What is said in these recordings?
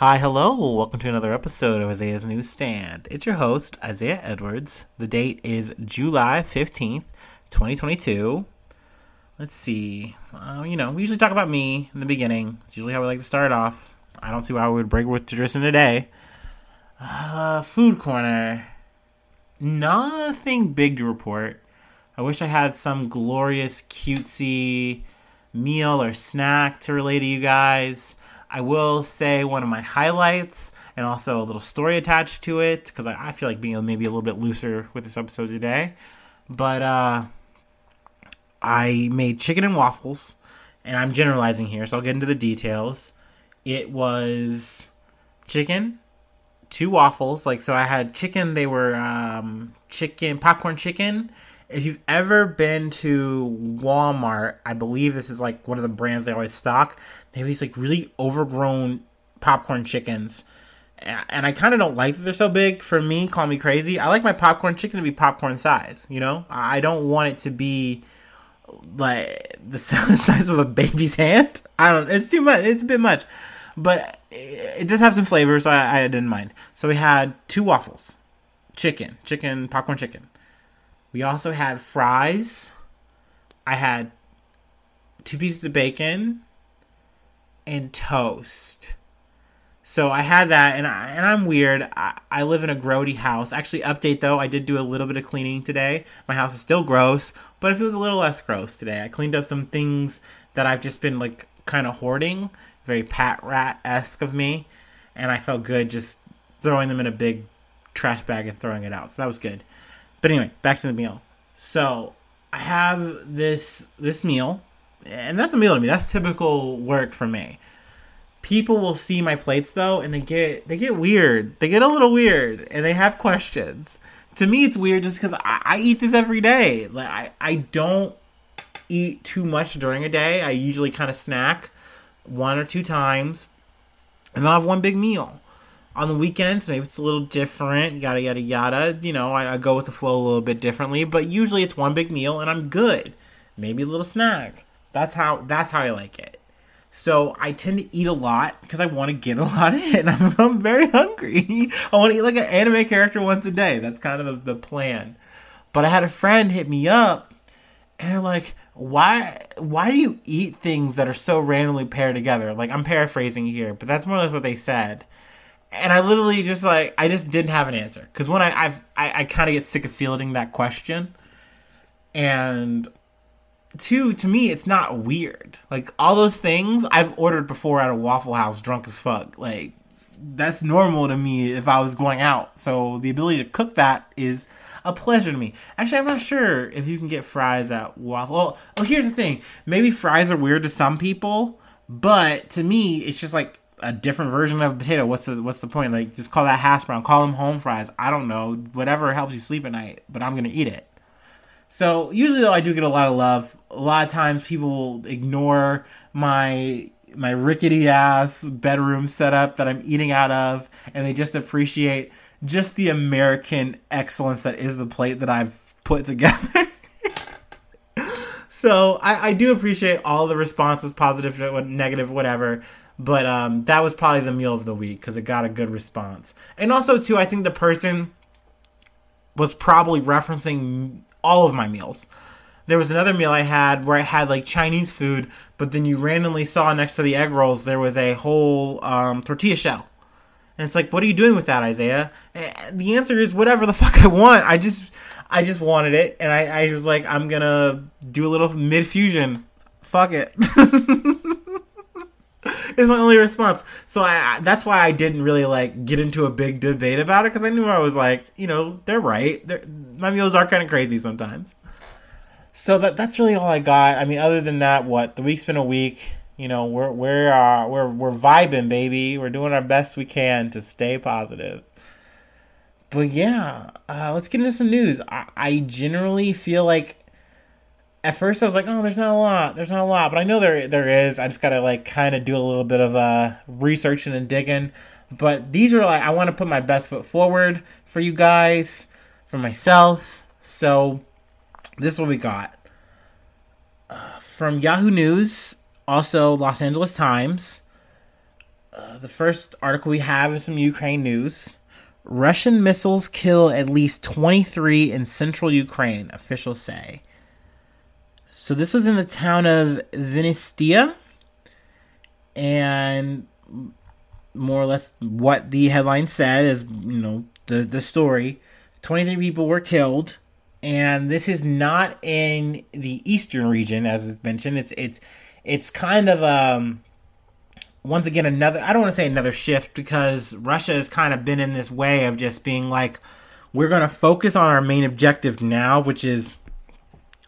Hi, hello. Welcome to another episode of Isaiah's Newsstand. It's your host, Isaiah Edwards. The date is July 15th, 2022. Let's see. Uh, you know, we usually talk about me in the beginning. It's usually how we like to start off. I don't see why we would break with tradition today. Uh, food corner. Nothing big to report. I wish I had some glorious, cutesy meal or snack to relay to you guys. I will say one of my highlights and also a little story attached to it because I, I, feel like being maybe a little bit looser with this episode today. But uh, I made chicken and waffles, and I'm generalizing here, so I'll get into the details. It was chicken, two waffles. Like so, I had chicken. They were um, chicken popcorn chicken if you've ever been to Walmart, I believe this is like one of the brands they always stock. They have these like really overgrown popcorn chickens. And I kind of don't like that they're so big. For me, call me crazy. I like my popcorn chicken to be popcorn size. You know, I don't want it to be like the size of a baby's hand. I don't. It's too much. It's a bit much, but it does have some flavor, so I, I didn't mind. So we had two waffles, chicken, chicken, popcorn chicken. We also had fries. I had two pieces of bacon and toast. So I had that, and I, and I'm weird. I, I live in a grody house. Actually, update though, I did do a little bit of cleaning today. My house is still gross, but it feels a little less gross today. I cleaned up some things that I've just been like kind of hoarding, very pat rat esque of me, and I felt good just throwing them in a big trash bag and throwing it out. So that was good. But anyway, back to the meal. So I have this this meal, and that's a meal to me. That's typical work for me. People will see my plates though, and they get they get weird. They get a little weird, and they have questions. To me, it's weird just because I, I eat this every day. Like I, I don't eat too much during a day. I usually kind of snack one or two times, and then I have one big meal on the weekends maybe it's a little different yada yada yada you know I, I, go with the flow a little bit differently but usually it's one big meal and i'm good maybe a little snack that's how that's how i like it. So i tend to eat a lot because i want to get a lot in. I'm, I'm very hungry. I want to eat like an anime character once a day. That's kind of the, the plan. But i had a friend hit me up and they're like why why do you eat things that are so randomly paired together? Like i'm paraphrasing here but that's more or less what they said. And I literally just like I just didn't have an answer because when I I've, I I kind of get sick of fielding that question, and two to me it's not weird. Like all those things I've ordered before at a Waffle House, drunk as fuck. Like that's normal to me if I was going out. So the ability to cook that is a pleasure to me. Actually, I'm not sure if you can get fries at Waffle. Well, well here's the thing. Maybe fries are weird to some people, but to me, it's just like a different version of a potato. What's the what's the point? Like just call that hash brown. Call them home fries. I don't know. Whatever helps you sleep at night, but I'm gonna eat it. So usually though I do get a lot of love. A lot of times people will ignore my my rickety ass bedroom setup that I'm eating out of and they just appreciate just the American excellence that is the plate that I've put together. so I, I do appreciate all the responses, positive, negative, whatever. But um, that was probably the meal of the week because it got a good response. And also, too, I think the person was probably referencing all of my meals. There was another meal I had where I had like Chinese food, but then you randomly saw next to the egg rolls there was a whole um, tortilla shell. And it's like, what are you doing with that, Isaiah? And the answer is whatever the fuck I want. I just, I just wanted it, and I, I was like, I'm gonna do a little mid fusion. Fuck it. is my only response. So I that's why I didn't really like get into a big debate about it because I knew I was like, you know, they're right. They're, my meals are kind of crazy sometimes. So that that's really all I got. I mean, other than that, what the week's been a week. You know, we're we're uh, we're we're vibing, baby. We're doing our best we can to stay positive. But yeah, uh, let's get into some news. I, I generally feel like at first I was like, oh, there's not a lot, there's not a lot, but I know there there is. I just gotta like kind of do a little bit of uh, researching and digging. But these are like I want to put my best foot forward for you guys, for myself. So this is what we got uh, from Yahoo News, also Los Angeles Times. uh, the first article we have is some Ukraine news. Russian missiles kill at least 23 in central Ukraine, officials say. So this was in the town of Vinnytsia. And more or less what the headline said is, you know, the, the story. 23 people were killed. And this is not in the eastern region, as is mentioned. It's it's it's kind of um once again another I don't want to say another shift because Russia has kind of been in this way of just being like we're going to focus on our main objective now which is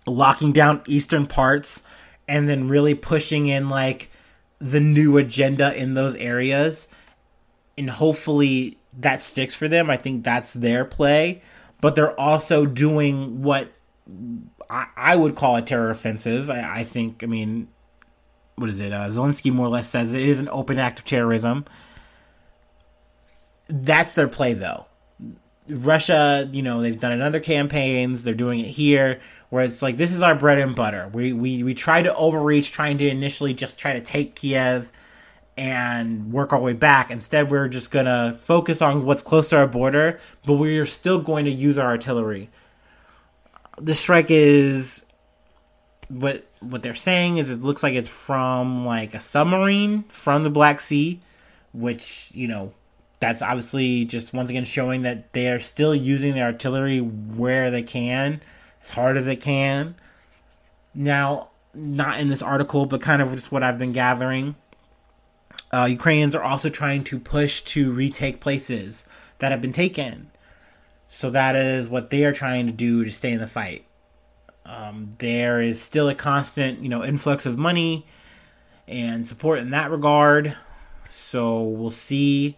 locking down eastern parts and then really pushing in like the new agenda in those areas and hopefully that sticks for them. I think that's their play, but they're also doing what I, would call a terror offensive. I, I think I mean what is it? Uh, Zelensky more or less says it is an open act of terrorism. That's their play, though. Russia, you know, they've done it in other campaigns. They're doing it here, where it's like this is our bread and butter. We we we tried to overreach, trying to initially just try to take Kiev and work our way back. Instead, we're just gonna focus on what's close to our border, but we're still going to use our artillery. The strike is what what they're saying is it looks like it's from like a submarine from the Black Sea, which you know that's obviously just once again showing that they are still using the artillery where they can, as hard as they can. Now, not in this article, but kind of just what I've been gathering. Uh, Ukrainians are also trying to push to retake places that have been taken. So that is what they are trying to do to stay in the fight. Um, there is still a constant, you know, influx of money and support in that regard. So we'll see.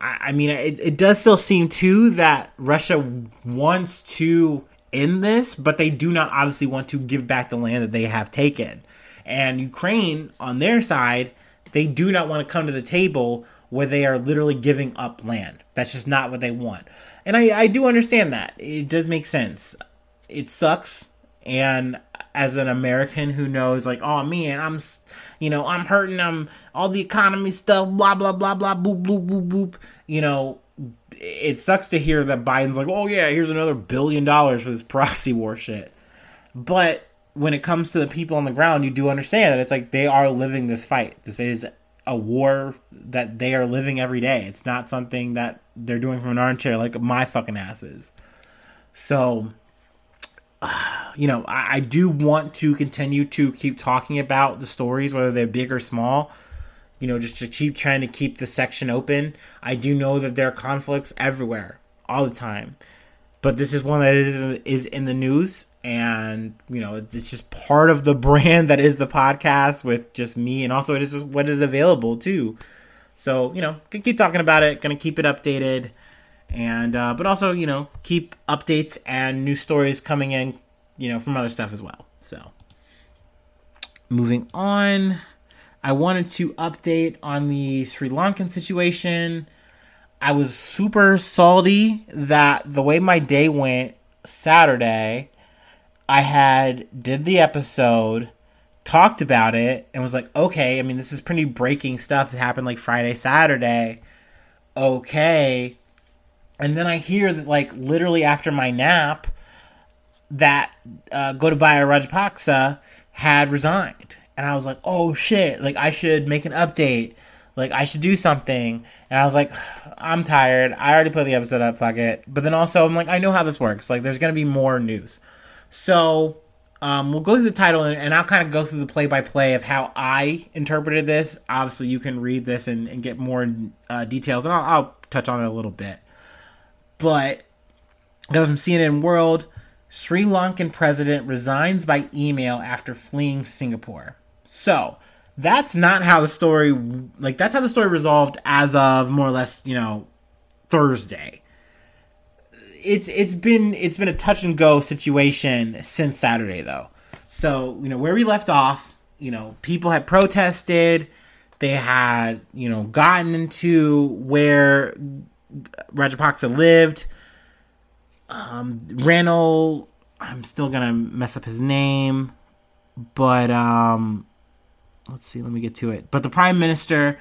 I, I mean, it, it does still seem too that Russia wants to end this, but they do not obviously want to give back the land that they have taken. And Ukraine, on their side, they do not want to come to the table where they are literally giving up land. That's just not what they want. And I, I do understand that. It does make sense. It sucks and as an American who knows, like, oh man, I'm, you know, I'm hurting. I'm all the economy stuff, blah blah blah blah, boop boop boop boop. You know, it sucks to hear that Biden's like, oh yeah, here's another billion dollars for this proxy war shit. But when it comes to the people on the ground, you do understand that it's like they are living this fight. This is a war that they are living every day. It's not something that they're doing from an armchair like my fucking ass is. So you know, I, I, do want to continue to keep talking about the stories, whether they're big or small. You know, just to keep trying to keep the section open. I do know that there are conflicts everywhere, all the time, but this is one that is is in the news, and you know, it's just part of the brand that is the podcast with just me, and also it is what is available too. So you know, keep talking about it. Gonna keep it updated and uh, but also you know keep updates and new stories coming in you know from other stuff as well so moving on i wanted to update on the sri lankan situation. I was super salty that the way my day went saturday i had did the episode talked about it and was like okay i mean this is pretty breaking stuff that happened like friday saturday. Okay. And then I hear that like literally after my nap that uh, Gotabaya Rajapaksa had resigned, and I was like, oh shit, like I should make an update, like I should do something, and I was like, I'm tired, I already put the episode up, fuck it. But then also I'm like, I know how this works, like there's gonna be more news, so. Um, we'll go through the title and, and I'll kind of go through the play by play of how I interpreted this. Obviously, you can read this and, and get more uh, details, and I'll, I'll touch on it a little bit. But goes from CNN World. Sri Lankan president resigns by email after fleeing Singapore. So that's not how the story like that's how the story resolved as of more or less you know Thursday. It's it's been it's been a touch and go situation since Saturday though. So you know where we left off, you know people had protested, they had you know gotten into where Rajapaksa lived. Um, Ranil, I'm still gonna mess up his name, but um, let's see, let me get to it. But the prime minister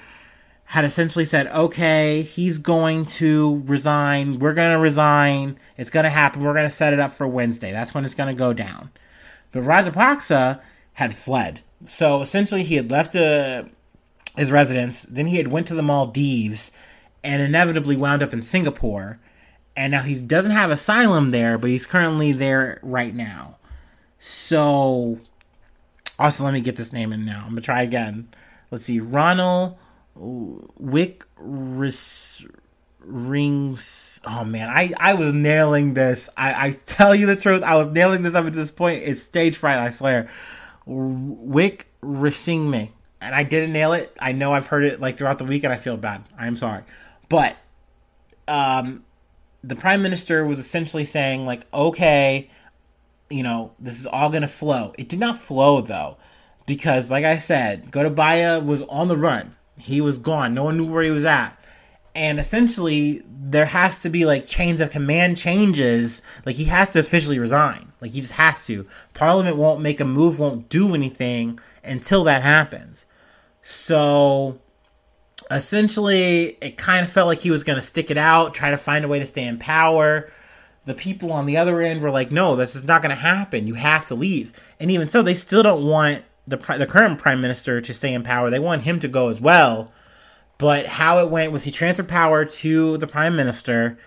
had essentially said, okay, he's going to resign. We're going to resign. It's going to happen. We're going to set it up for Wednesday. That's when it's going to go down. But Rajapaksa had fled. So essentially, he had left uh, his residence. Then he had went to the Maldives and inevitably wound up in Singapore. And now he doesn't have asylum there, but he's currently there right now. So, also, let me get this name in now. I'm to try again. Let's see. Ronald Wick Rings. Oh man, I, I was nailing this. I, I tell you the truth, I was nailing this up at this point. It's stage fright, I swear. Wick Risingme. And I didn't nail it. I know I've heard it like throughout the week and I feel bad. I am sorry. But um the prime minister was essentially saying like, okay, you know, this is all gonna flow. It did not flow though. Because like I said, Gotabaya was on the run he was gone. No one knew where he was at. And essentially, there has to be like chains of command changes. Like he has to officially resign. Like he just has to. Parliament won't make a move, won't do anything until that happens. So essentially, it kind of felt like he was going to stick it out, try to find a way to stay in power. The people on the other end were like, no, this is not going to happen. You have to leave. And even so, they still don't want the the current prime minister to stay in power. They want him to go as well. But how it went was he transferred power to the prime minister,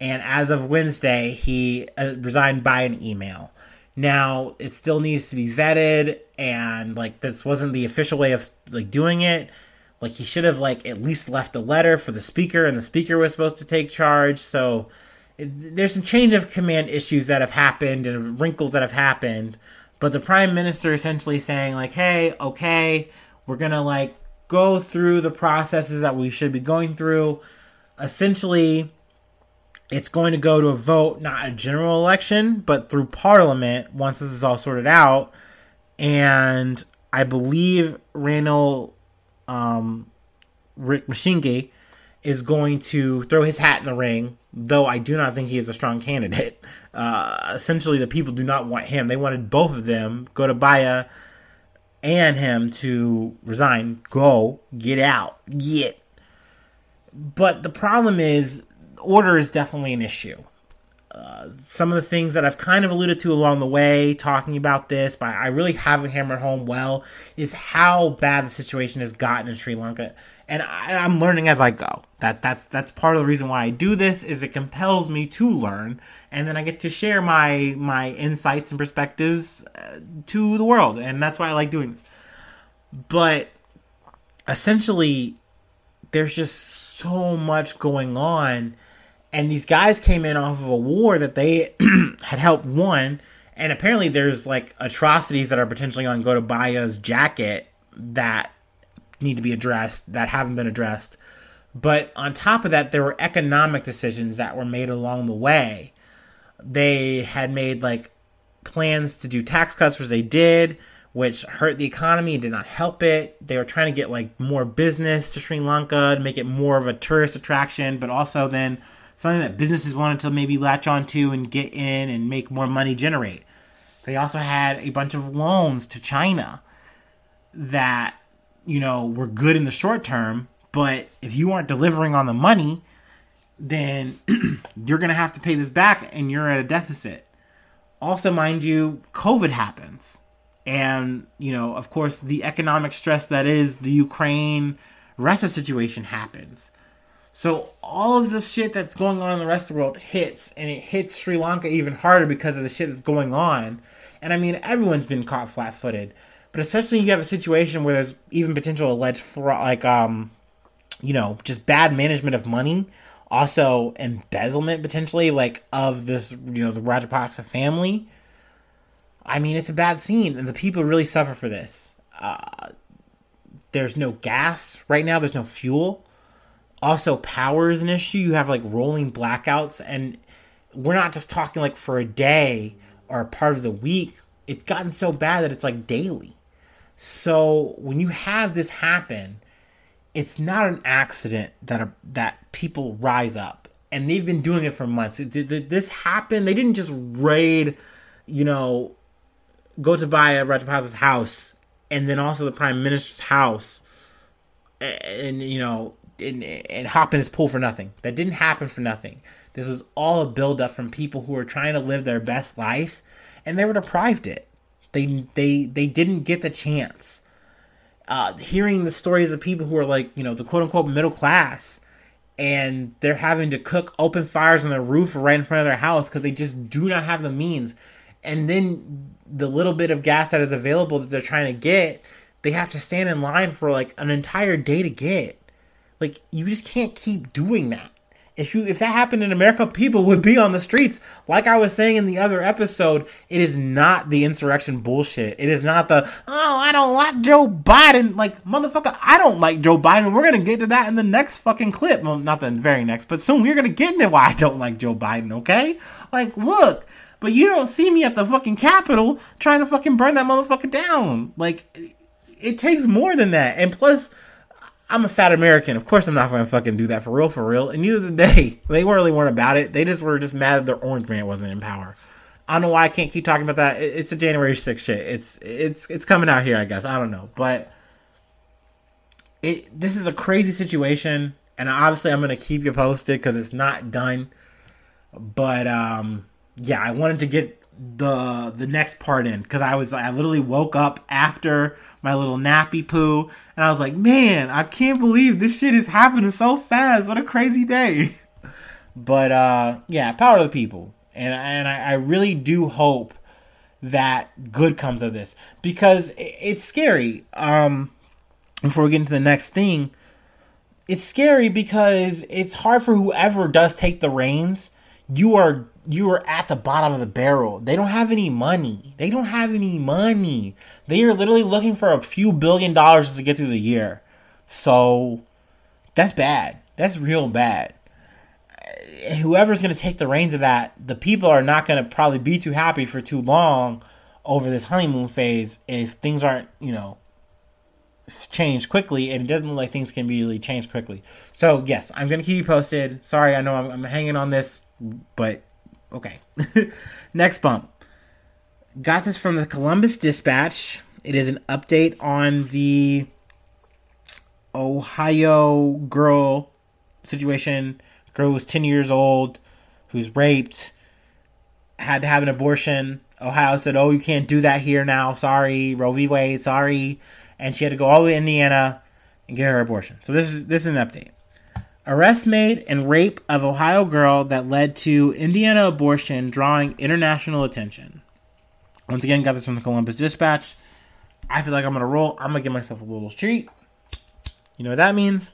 and as of Wednesday, he uh, resigned by an email. Now it still needs to be vetted, and like this wasn't the official way of like doing it. Like he should have like at least left a letter for the speaker, and the speaker was supposed to take charge. So there's some change of command issues that have happened and wrinkles that have happened but the prime minister essentially saying like, "Hey, okay, we're gonna like go through the processes that we should be going through." Essentially, it's going to go to a vote, not a general election, but through parliament once this is all sorted out. And I believe Randall um, Rick Mashingi is going to throw his hat in the ring, though I do not think he is a strong candidate. Uh, essentially, the people do not want him. They wanted both of them, Gotabaya and him, to resign. Go, get out, get. But the problem is, order is definitely an issue. Uh, some of the things that I've kind of alluded to along the way, talking about this, but I really haven't hammered home well, is how bad the situation has gotten in Sri Lanka and I, am learning as I go. That that's that's part of the reason why I do this is it compels me to learn, and then I get to share my my insights and perspectives uh, to the world, and that's why I like doing this. But essentially, there's just so much going on, and these guys came in off of a war that they had helped won, and apparently there's like atrocities that are potentially on Gotabaya's jacket that need to be addressed that haven't been addressed. But on top of that, there were economic decisions that were made along the way. They had made like plans to do tax cuts, which they did, which hurt the economy and did not help it. They were trying to get like more business to Sri Lanka to make it more of a tourist attraction, but also then something that businesses wanted to maybe latch onto and get in and make more money generate. They also had a bunch of loans to China that you know, were good in the short term, but if you aren't delivering on the money, then you're going to have to pay this back and you're at a deficit. Also, mind you, COVID happens. And, you know, of course, the economic stress that is the Ukraine Russia situation happens. So all of the shit that's going on in the rest of the world hits, and it hits Sri Lanka even harder because of the shit that's going on. And I mean, everyone's been caught flat-footed. But especially you have a situation where there's even potential alleged fraud, like um, you know, just bad management of money, also embezzlement potentially, like of this, you know, the Rajapaksa family. I mean, it's a bad scene, and the people really suffer for this. Uh, there's no gas right now. There's no fuel. Also, power is an issue. You have like rolling blackouts, and we're not just talking like for a day or a part of the week. It's gotten so bad that it's like daily. So when you have this happen, it's not an accident that a, that people rise up, and they've been doing it for months. Did, this happen? They didn't just raid, you know, Gotabaya Rajapaksa's house, and then also the prime minister's house, and you know and, and hop in his pool for nothing. That didn't happen for nothing. This was all a buildup from people who were trying to live their best life, and they were deprived it. They they they didn't get the chance. Uh, hearing the stories of people who are like you know the quote unquote middle class, and they're having to cook open fires on the roof right in front of their house because they just do not have the means, and then the little bit of gas that is available that they're trying to get, they have to stand in line for like an entire day to get. Like you just can't keep doing that. If you if that happened in America, people would be on the streets. Like I was saying in the other episode, it is not the insurrection bullshit. It is not the oh I don't like Joe Biden. Like motherfucker, I don't like Joe Biden. We're gonna get to that in the next fucking clip. Well, not the very next, but soon we're gonna get into why I don't like Joe Biden. Okay, like look. But you don't see me at the fucking Capitol trying to fucking burn that motherfucker down. Like, it takes more than that. And plus, I'm a fat American. Of course, I'm not going to fucking do that for real, for real. And neither did they. They really weren't about it. They just were just mad that their orange man wasn't in power. I don't know why I can't keep talking about that. It's a January 6th shit. It's it's it's coming out here, I guess. I don't know, but it this is a crazy situation, and obviously I'm gonna keep you posted because it's not done. But um, yeah, I wanted to get the the next part in because I was I literally woke up after my little nappy poo, and I was like, man, I can't believe this shit is happening so fast. What a crazy day. But uh, yeah, power to the people, and and I, I really do hope that good comes of this because it's scary. Um, before we get into the next thing, it's scary because it's hard for whoever does take the reins. You are you are at the bottom of the barrel. They don't have any money. They don't have any money. They are literally looking for a few billion dollars to get through the year. So that's bad. That's real bad. Whoever's going to take the reins of that, the people are not going to probably be too happy for too long over this honeymoon phase if things aren't, you know, changed quickly and it doesn't look like things can be really changed quickly. So, yes, I'm going to keep you posted. Sorry, I know I'm, I'm hanging on this, but Okay. Next bump. Got this from the Columbus Dispatch. It is an update on the Ohio girl situation. Girl was 10 years old, who's raped, had to have an abortion. Ohio said, "Oh, you can't do that here now. Sorry, Roe v. Wade. Sorry," and she had to go all the way to Indiana and get her abortion. So this is this is an update. Arrest made and rape of Ohio girl that led to Indiana abortion drawing international attention. Once again, got this from the Columbus Dispatch. I feel like I'm gonna roll. I'm gonna give myself a little treat. You know what that means?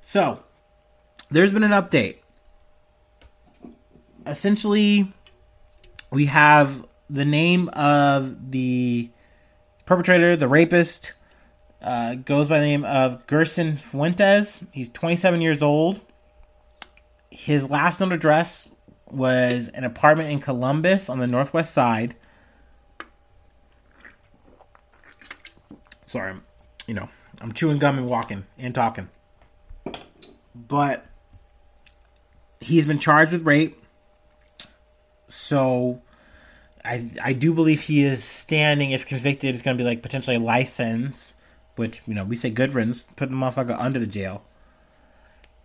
So, there's been an update. Essentially, we have the name of the perpetrator, the rapist, uh, goes by the name of Gerson Fuentes. He's 27 years old. His last known address was an apartment in Columbus on the northwest side. Sorry, you know, I'm chewing gum and walking and talking. But he's been charged with rape. So I I do believe he is standing. If convicted, it's going to be like potentially a license, which you know we say good riddance, put the motherfucker under the jail.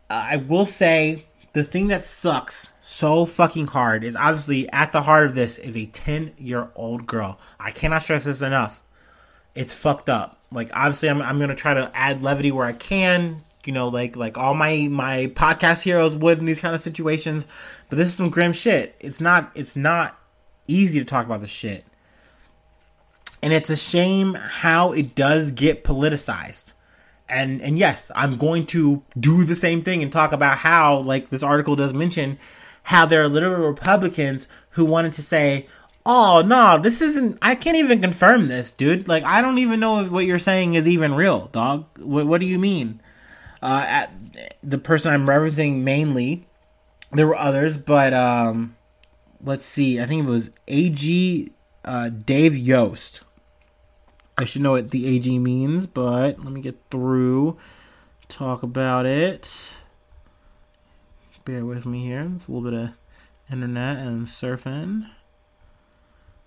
Uh, I will say the thing that sucks so fucking hard is obviously at the heart of this is a ten year old girl. I cannot stress this enough. It's fucked up. Like obviously, I'm I'm gonna try to add levity where I can. You know, like like all my my podcast heroes would in these kind of situations. But this is some grim shit. It's not. It's not easy to talk about this shit. And it's a shame how it does get politicized. And and yes, I'm going to do the same thing and talk about how, like this article does mention, how there are literal Republicans who wanted to say, "Oh no, this isn't. I can't even confirm this, dude. Like I don't even know if what you're saying is even real, dog. What, what do you mean?" Uh, the person I'm referencing mainly, there were others, but um, let's see. I think it was AG uh, Dave Yost. I should know what the AG means, but let me get through. Talk about it. Bear with me here. It's a little bit of internet and surfing.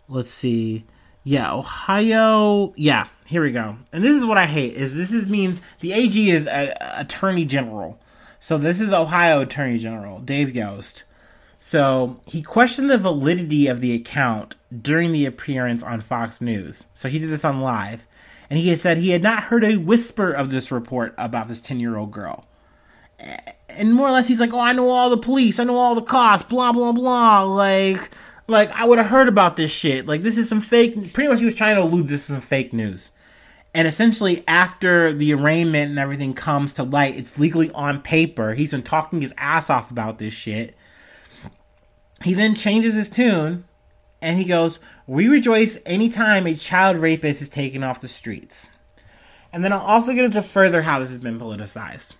Let's see. Yeah, Ohio. Yeah, here we go. And this is what I hate is this is means the AG is a, a Attorney General. So this is Ohio Attorney General Dave Yost. So he questioned the validity of the account during the appearance on Fox News. So he did this on live, and he had said he had not heard a whisper of this report about this ten year old girl. And more or less, he's like, "Oh, I know all the police, I know all the cops, blah blah blah." Like, like I would have heard about this shit. Like, this is some fake. Pretty much, he was trying to allude this is some fake news. And essentially, after the arraignment and everything comes to light, it's legally on paper. He's been talking his ass off about this shit he then changes his tune and he goes, We rejoice anytime a child rapist is taken off the streets. And then I'll also get into further how this has been politicized.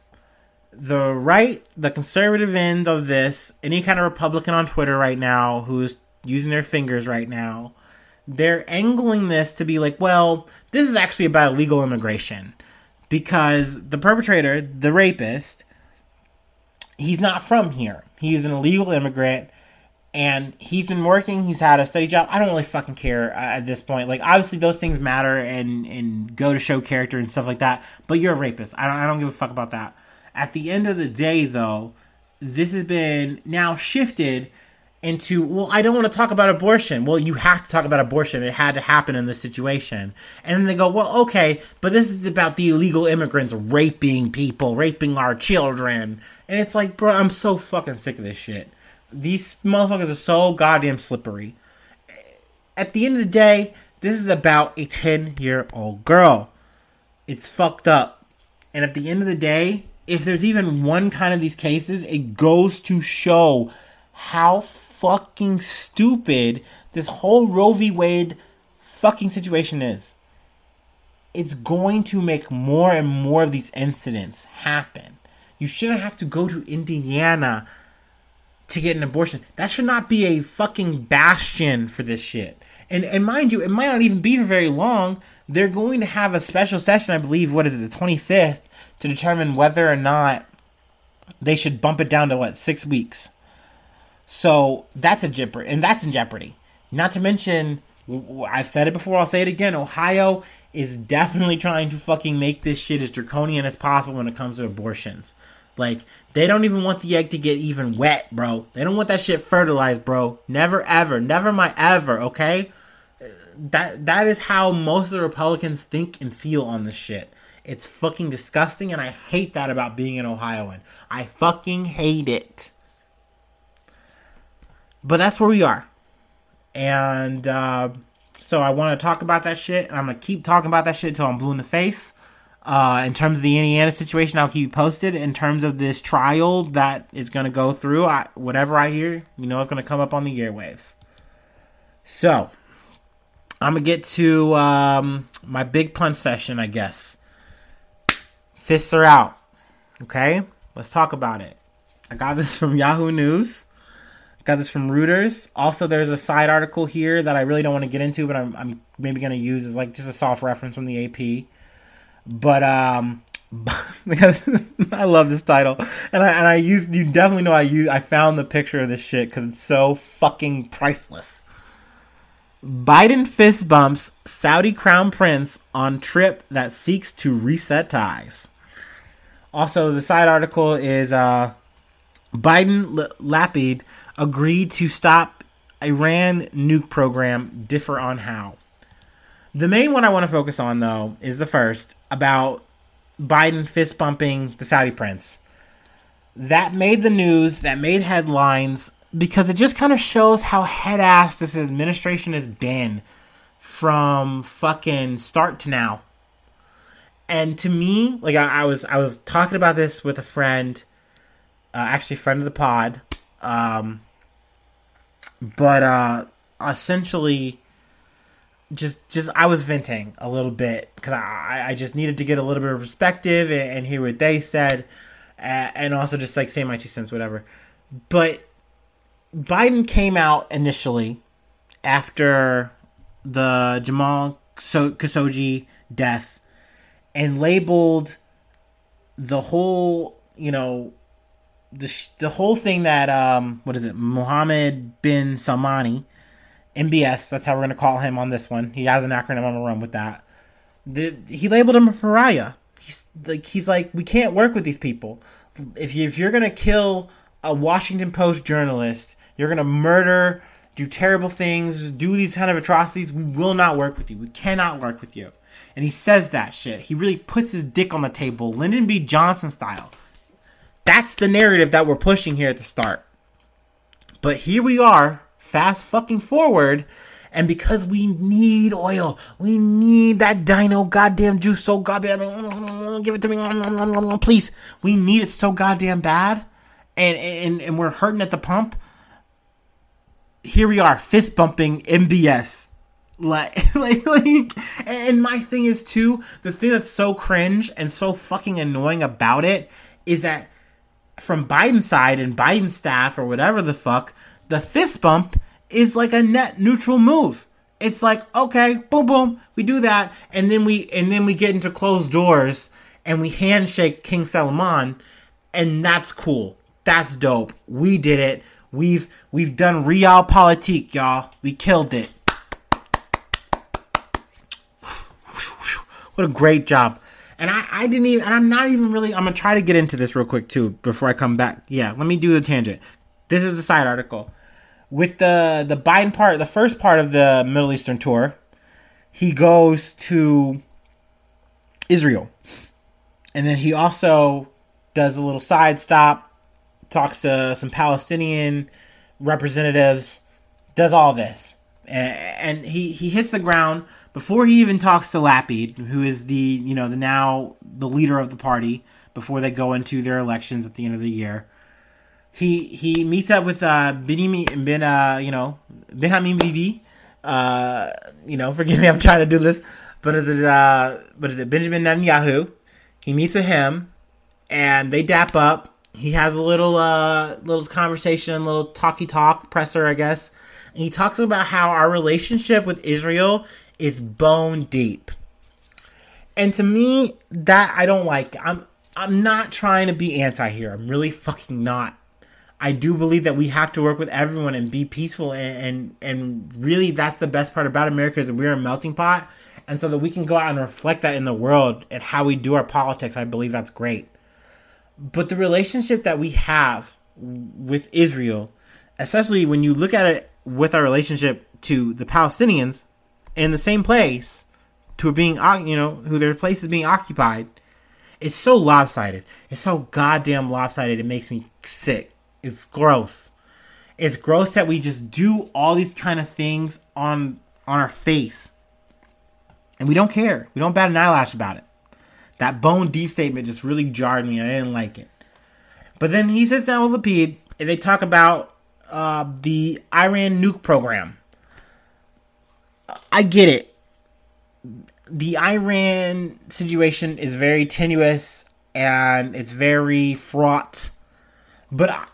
The right, the conservative end of this, any kind of Republican on Twitter right now who's using their fingers right now, they're angling this to be like, well, this is actually about illegal immigration. Because the perpetrator, the rapist, he's not from here. He's an illegal immigrant and he's been working. He's had a steady job. I don't really fucking care uh, at this point. Like obviously those things matter and and go to show character and stuff like that. But you're a rapist. I don't I don't give a fuck about that. At the end of the day, though, this has been now shifted into well i don't want to talk about abortion well you have to talk about abortion it had to happen in this situation and then they go well okay but this is about the illegal immigrants raping people raping our children and it's like bro i'm so fucking sick of this shit these motherfuckers are so goddamn slippery. At the end of the day, this is about a 10 year old girl. It's fucked up. And at the end of the day, if there's even one kind of these cases, it goes to show how fucking stupid this whole Roe v. Wade fucking situation is. It's going to make more and more of these incidents happen. You shouldn't have to go to Indiana to get an abortion. That should not be a fucking bastion for this shit. And and mind you, it might not even be for very long. They're going to have a special session, I believe, what is it, the 25th, to determine whether or not they should bump it down to what, six weeks. So that's a jeopardy, and that's in jeopardy. Not to mention, I've said it before, I'll say it again. Ohio is definitely trying to fucking make this shit as draconian as possible when it comes to abortions. Like they don't even want the egg to get even wet, bro. They don't want that shit fertilized, bro. Never ever, never my ever, okay? That that is how most of the Republicans think and feel on this shit. It's fucking disgusting and I hate that about being an Ohioan. I fucking hate it. But that's where we are. And uh, so I want to talk about that shit and I'm going to keep talking about that shit until I'm blue in the face. Uh, in terms of the Indiana situation, I'll keep you posted. In terms of this trial that is going to go through, I, whatever I hear, you know, it's going to come up on the airwaves. So, I'm going to get to um, my big punch session, I guess. Fists are out. Okay? Let's talk about it. I got this from Yahoo News. Got this from Reuters. Also, there's a side article here that I really don't want to get into, but I'm, I'm maybe going to use as like just a soft reference from the AP. But um, I love this title, and I and I used you definitely know I use I found the picture of this shit because it's so fucking priceless. Biden fist bumps Saudi crown prince on trip that seeks to reset ties. Also, the side article is uh, Biden L- Lapid agreed to stop Iran nuke program. Differ on how. The main one I want to focus on, though, is the first about Biden fist bumping the Saudi prince. That made the news, that made headlines, because it just kind of shows how head ass this administration has been from fucking start to now. And to me, like I, I was, I was talking about this with a friend, uh, actually friend of the pod, um, but uh, essentially, just just I was venting a little bit because I I just needed to get a little bit of perspective and, and hear what they said, uh, and also just like say my two cents, whatever. But Biden came out initially after the Jamal Khashoggi death and labeled the whole you know the the whole thing that um what is it Mohammed bin Salmani, MBS. That's how we're gonna call him on this one. He has an acronym. I'm gonna run with that. The, he labeled him a pariah. He's like he's like we can't work with these people. If you if you're gonna kill a Washington Post journalist, you're gonna murder, do terrible things, do these kind of atrocities. We will not work with you. We cannot work with you. And he says that shit. He really puts his dick on the table, Lyndon B. Johnson style. That's the narrative that we're pushing here at the start. But here we are, fast fucking forward, and because we need oil, we need that dino goddamn juice so goddamn give it to me, please. We need it so goddamn bad, and and and we're hurting at the pump. Here we are, fist bumping MBS. Like, like, like, and my thing is too. The thing that's so cringe and so fucking annoying about it is that from Biden's side and Biden's staff or whatever the fuck, the fist bump is like a net neutral move. It's like, okay, boom boom, we do that, and then we and then we get into closed doors and we handshake King Salman, and that's cool. That's dope. We did it. We've we've done realpolitik, y'all. We killed it. What a great job. And I, I didn't even, and I'm not even really, I'm to try to get into this real quick too before I come back. Yeah, let me do the tangent. This is a side article. With the, the Biden part, the first part of the Middle Eastern tour, he goes to Israel. And then he also does a little side stop, talks to some Palestinian representatives, does all this. And, and he, he hits the ground before he even talks to Lapid, who is the you know the now the leader of the party, before they go into their elections at the end of the year, he he meets up with uh, Benjamin Ben uh, you know Benjamin Bibi, uh, you know forgive me I'm trying to do this, but is it uh, but is it Benjamin Netanyahu? He meets with him, and they dap up. He has a little uh little conversation, little talky talk presser, I guess. And he talks about how our relationship with Israel is bone deep. And to me, that I don't like. I'm I'm not trying to be anti here. I'm really fucking not. I do believe that we have to work with everyone and be peaceful and and, and really that's the best part about America is we're a melting pot. And so that we can go out and reflect that in the world and how we do our politics, I believe that's great. But the relationship that we have with Israel, especially when you look at it with our relationship to the Palestinians, in the same place to being you know who their place is being occupied. It's so lopsided. It's so goddamn lopsided. It makes me sick. It's gross. It's gross that we just do all these kind of things on on our face. And we don't care. We don't bat an eyelash about it. That bone deep statement just really jarred me and i didn't like it. But then he sits down with Lapid and they talk about uh, the iran nuke program I get it. The Iran situation is very tenuous and it's very fraught. But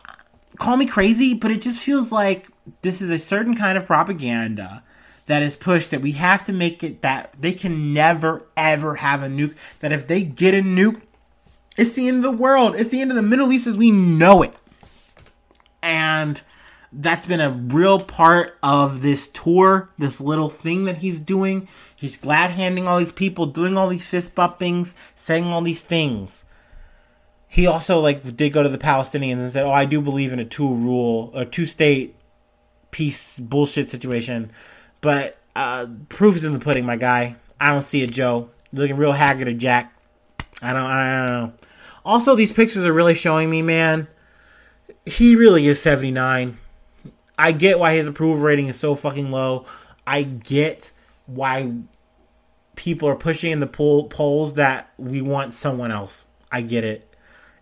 call me crazy, but it just feels like this is a certain kind of propaganda that is pushed that we have to make it that they can never ever have a nuke. That if they get a nuke, it's the end of the world. It's the end of the Middle East as we know it. And that's been a real part of this tour, this little thing that he's doing. He's glad handing all these people, doing all these fist bumpings, saying all these things. He also like did go to the Palestinians and said, "Oh, I do believe in a two rule, a two state peace bullshit situation." But uh, proof is in the pudding, my guy. I don't see it, Joe. Looking real haggard at Jack. I don't. I don't know. Also, these pictures are really showing me, man. He really is 79. I get why his approval rating is so fucking low. I get why people are pushing in the poll, polls that we want someone else. I get it.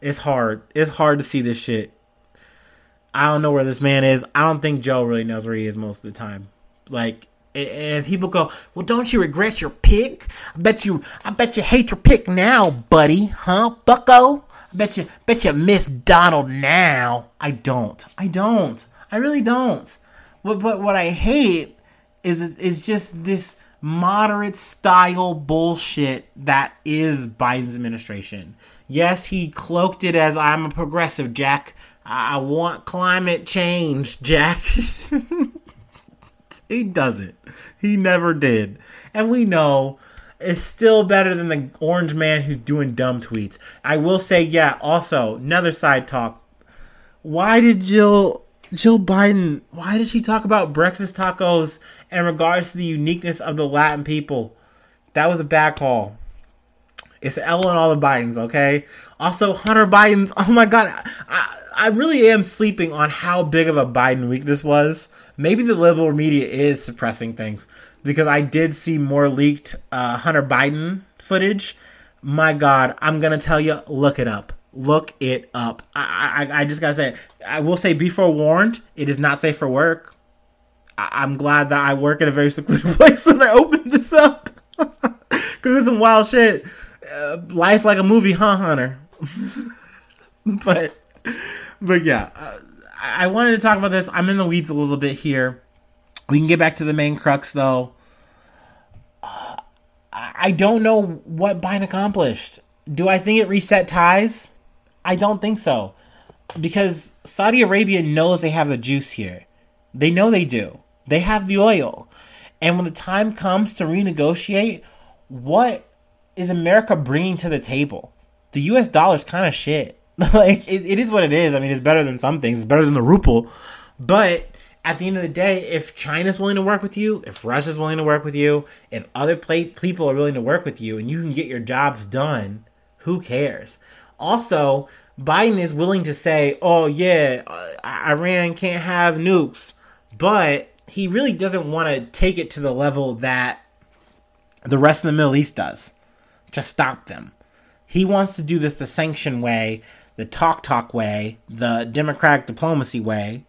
It's hard. It's hard to see this shit. I don't know where this man is. I don't think Joe really knows where he is most of the time. Like, and people go, "Well, don't you regret your pick? I bet you, I bet you hate your pick now, buddy, huh, Bucko? I bet you, bet you miss Donald now. I don't. I don't. I really don't. But but what I hate is is just this moderate style bullshit that is Biden's administration. Yes, he cloaked it as I'm a progressive, Jack, I want climate change, Jack. he doesn't. He never did. And we know it's still better than the orange man who's doing dumb tweets. I will say, yeah, also, another side talk. Why did Jill Jill Biden, why did she talk about breakfast tacos in regards to the uniqueness of the Latin people? That was a bad call. It's L on all the Bidens, okay? Also, Hunter Biden's, oh my god, I, I really am sleeping on how big of a Biden week this was. Maybe the liberal media is suppressing things because I did see more leaked uh, Hunter Biden footage. My god, I'm gonna tell you, look it up look it up. I, I, I just gotta say, I will say, be forewarned, it is not safe for work. I, am glad that I work in a very secluded place when I opened this up. Because it's some wild shit. Uh, life like a movie, huh, Hunter? but, but yeah, uh, I wanted to talk about this. I'm in the weeds a little bit here. We can get back to the main crux, though. Uh, I don't know what Biden accomplished. Do I think it reset ties? I don't think so. Because Saudi Arabia knows they have the juice here. They know they do. They have the oil. And when the time comes to renegotiate, what is America bringing to the table? The US dollar is kind of shit. like, it, it is what it is. I mean, it's better than some things, it's better than the ruble. But at the end of the day, if China's willing to work with you, if Russia's willing to work with you, if other people are willing to work with you and you can get your jobs done, who cares? Also, Biden is willing to say, "Oh yeah, uh, Iran can't have nukes," but he really doesn't want to take it to the level that the rest of the Middle East does to stop them. He wants to do this the sanction way, the talk talk way, the democratic diplomacy way.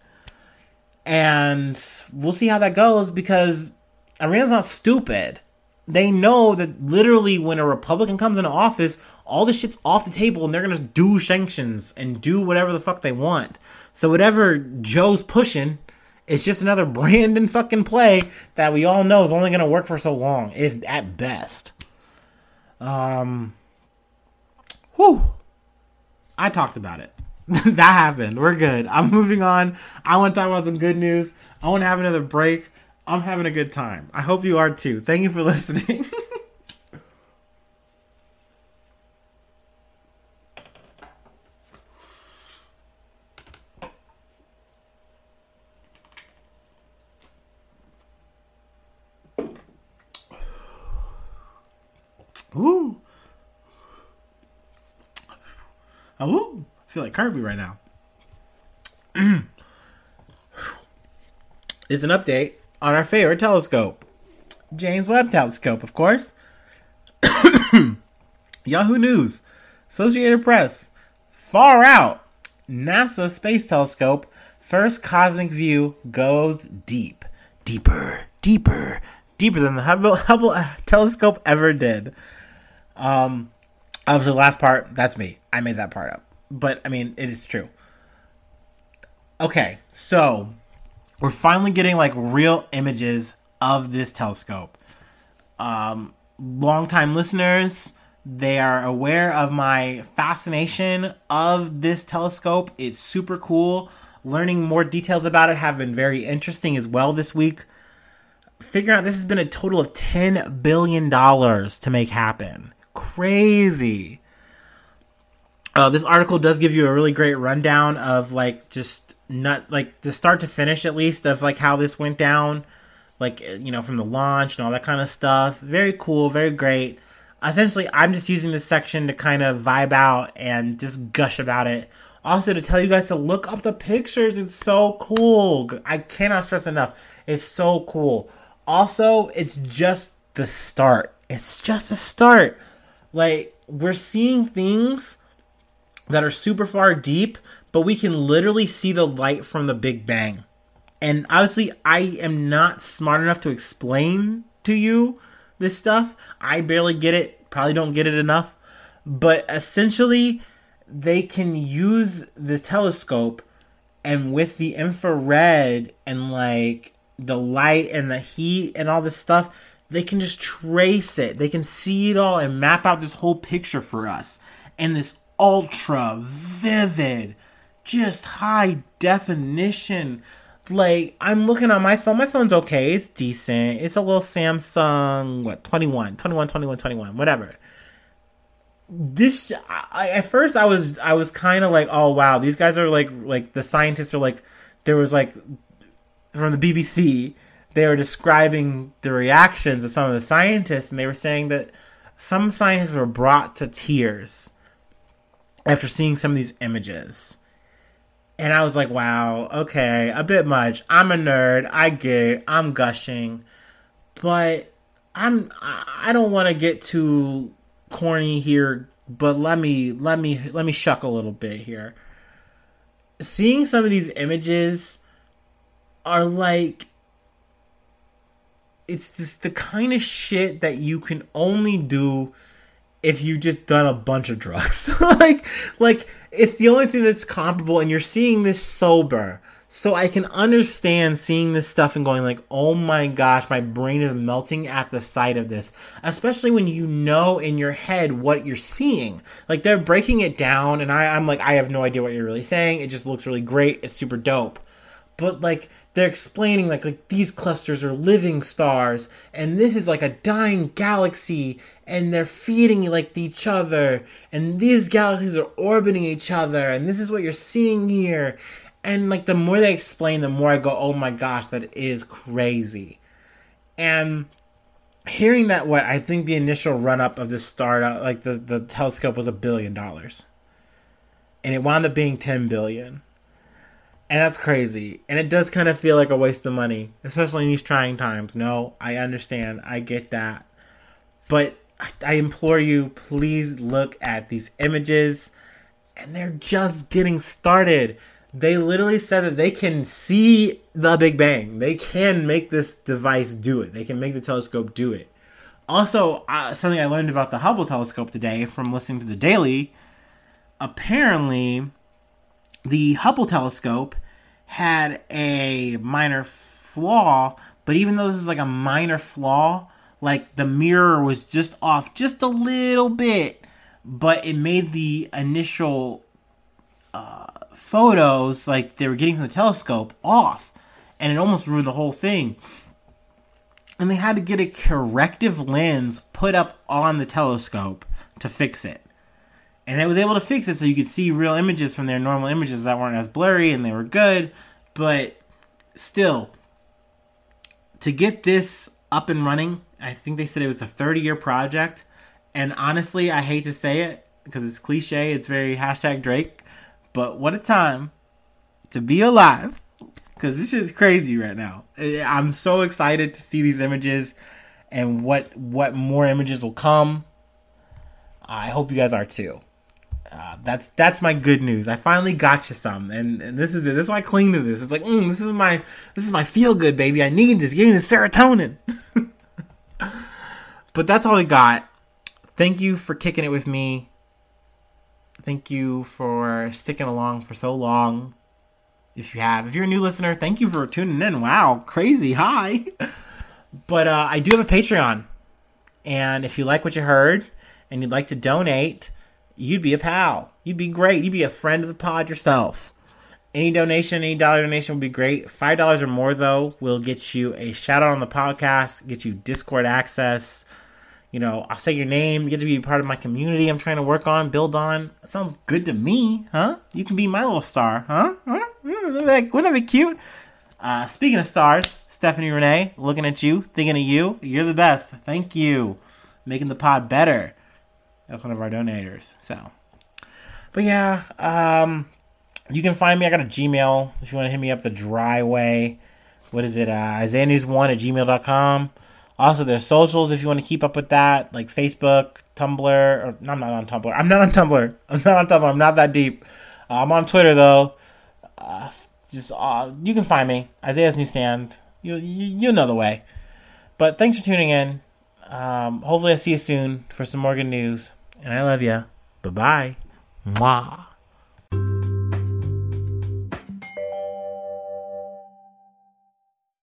And we'll see how that goes because Iran's not stupid. They know that literally when a Republican comes into office, all this shit's off the table and they're gonna do sanctions and do whatever the fuck they want. So whatever Joe's pushing, it's just another Brandon fucking play that we all know is only gonna work for so long, if at best. Um Whew. I talked about it. that happened. We're good. I'm moving on. I want to talk about some good news. I want to have another break. I'm having a good time. I hope you are too. Thank you for listening. Ooh. Oh, I feel like Kirby right now. it's an update on our favorite telescope, James Webb Telescope, of course. Yahoo News, Associated Press, far out. NASA Space Telescope, first cosmic view goes deep, deeper, deeper, deeper than the Hubble, Hubble telescope ever did. Um, obviously, the last part, that's me. I made that part up. But, I mean, it is true. Okay, so we're finally getting like real images of this telescope. Um, longtime listeners, they are aware of my fascination of this telescope. It's super cool. Learning more details about it have been very interesting as well this week. Figuring out this has been a total of $10 billion to make happen crazy. Uh, this article does give you a really great rundown of like just not like the start to finish at least of like how this went down, like eh, you know from the launch and all that kind of stuff. Very cool, very great. Essentially, I'm just using this section to kind of vibe out and just gush about it. Also, to tell you guys to look up the pictures. It's so cool. I cannot stress enough. It's so cool. Also, it's just the start. It's just the start. Like we're seeing things that are super far deep, but we can literally see the light from the Big Bang. And obviously, I am not smart enough to explain to you this stuff. I barely get it, probably don't get it enough. But essentially, they can use the telescope and with the infrared and like the light and the heat and all this stuff, they can just trace it. They can see it all and map out this whole picture for us. And this ultra vivid, just high definition. Like I'm looking on my phone. My phone's okay. It's decent. It's a little Samsung what 21, 21, 21, 21, whatever. This I, at first I was I was kind of like, "Oh wow, these guys are like like the scientists are like there was like from the BBC, they were describing the reactions of some of the scientists and they were saying that some scientists were brought to tears after seeing some of these images. And I was like, wow, okay, a bit much. I'm a nerd. I get it. I'm gushing. But I'm I don't want to get too corny here, but let me let me let me shuck a little bit here. Seeing some of these images are like it's just the kind of shit that you can only do if you've just done a bunch of drugs. like like it's the only thing that's comparable and you're seeing this sober. So I can understand seeing this stuff and going like, "Oh my gosh, my brain is melting at the sight of this." Especially when you know in your head what you're seeing. Like they're breaking it down and I I'm like, "I have no idea what you're really saying. It just looks really great. It's super dope." But like they're explaining like like these clusters are living stars and this is like a dying galaxy and they're feeding like each other and these galaxies are orbiting each other and this is what you're seeing here. And like the more they explain the more i go oh my gosh that is crazy. And hearing that what i think the initial run up of this startup like the, the telescope was a billion dollars. And it wound up being 10 billion and that's crazy. And it does kind of feel like a waste of money, especially in these trying times. No, I understand. I get that. But I implore you, please look at these images. And they're just getting started. They literally said that they can see the Big Bang. They can make this device do it. They can make the telescope do it. Also, uh, something I learned about the Hubble telescope today from listening to the Daily. Apparently, the Hubble telescope had a minor flaw, but even though this is like a minor flaw, like the mirror was just off just a little bit, but it made the initial uh, photos like they were getting from the telescope off, and it almost ruined the whole thing. And they had to get a corrective lens put up on the telescope to fix it and it was able to fix it so you could see real images from their normal images that weren't as blurry and they were good. But still to get this up and running i think they said it was a 30 year project. And honestly i hate to say it because it's cliche it's very hashtag drake but what a time to be alive because this is crazy right now. I'm so excited to see these images and what what more images will come. I hope you guys are too uh, that's that's my good news. I finally got you some, and, and this is it. This is why I cling to this. It's like, mm, this is my this is my feel good, baby. I need this. Give me the serotonin. but that's all we got. Thank you for kicking it with me. Thank you for sticking along for so long. If you have, if you're a new listener, thank you for tuning in. Wow, crazy hi. but uh, I do have a Patreon, and if you like what you heard and you'd like to donate you'd be a pal. You'd be great. You'd be a friend of the pod yourself. Any donation, any dollar donation would be great. Five dollars or more though will get you a shout out on the podcast, get you Discord access. You know, I'll say your name. You get to be part of my community. I'm trying to work on, build on. That sounds good to me, huh? You can be my little star, huh? huh? Wouldn't that, wouldn't that be cute? Uh, speaking of stars, Stephanie Renee, looking at you, thinking of you. You're the best. Thank you, making the pod better. That's one of our donators. So, but yeah, um, you can find me. I got a Gmail if you want to hit me up the dry way. What is it? Uh, Isaiah News One at gmail.com. Also, there's socials if you want to keep up with that, like Facebook, Tumblr. Or no, I'm not on Tumblr. I'm not on Tumblr. I'm not on Tumblr. I'm not that deep. Uh, I'm on Twitter though. Uh, just uh, you can find me Isaiah's Newsstand. You, you you know the way. But thanks for tuning in. Um, hopefully, I see you soon for some more good news and I love you. Bye bye. Mwah.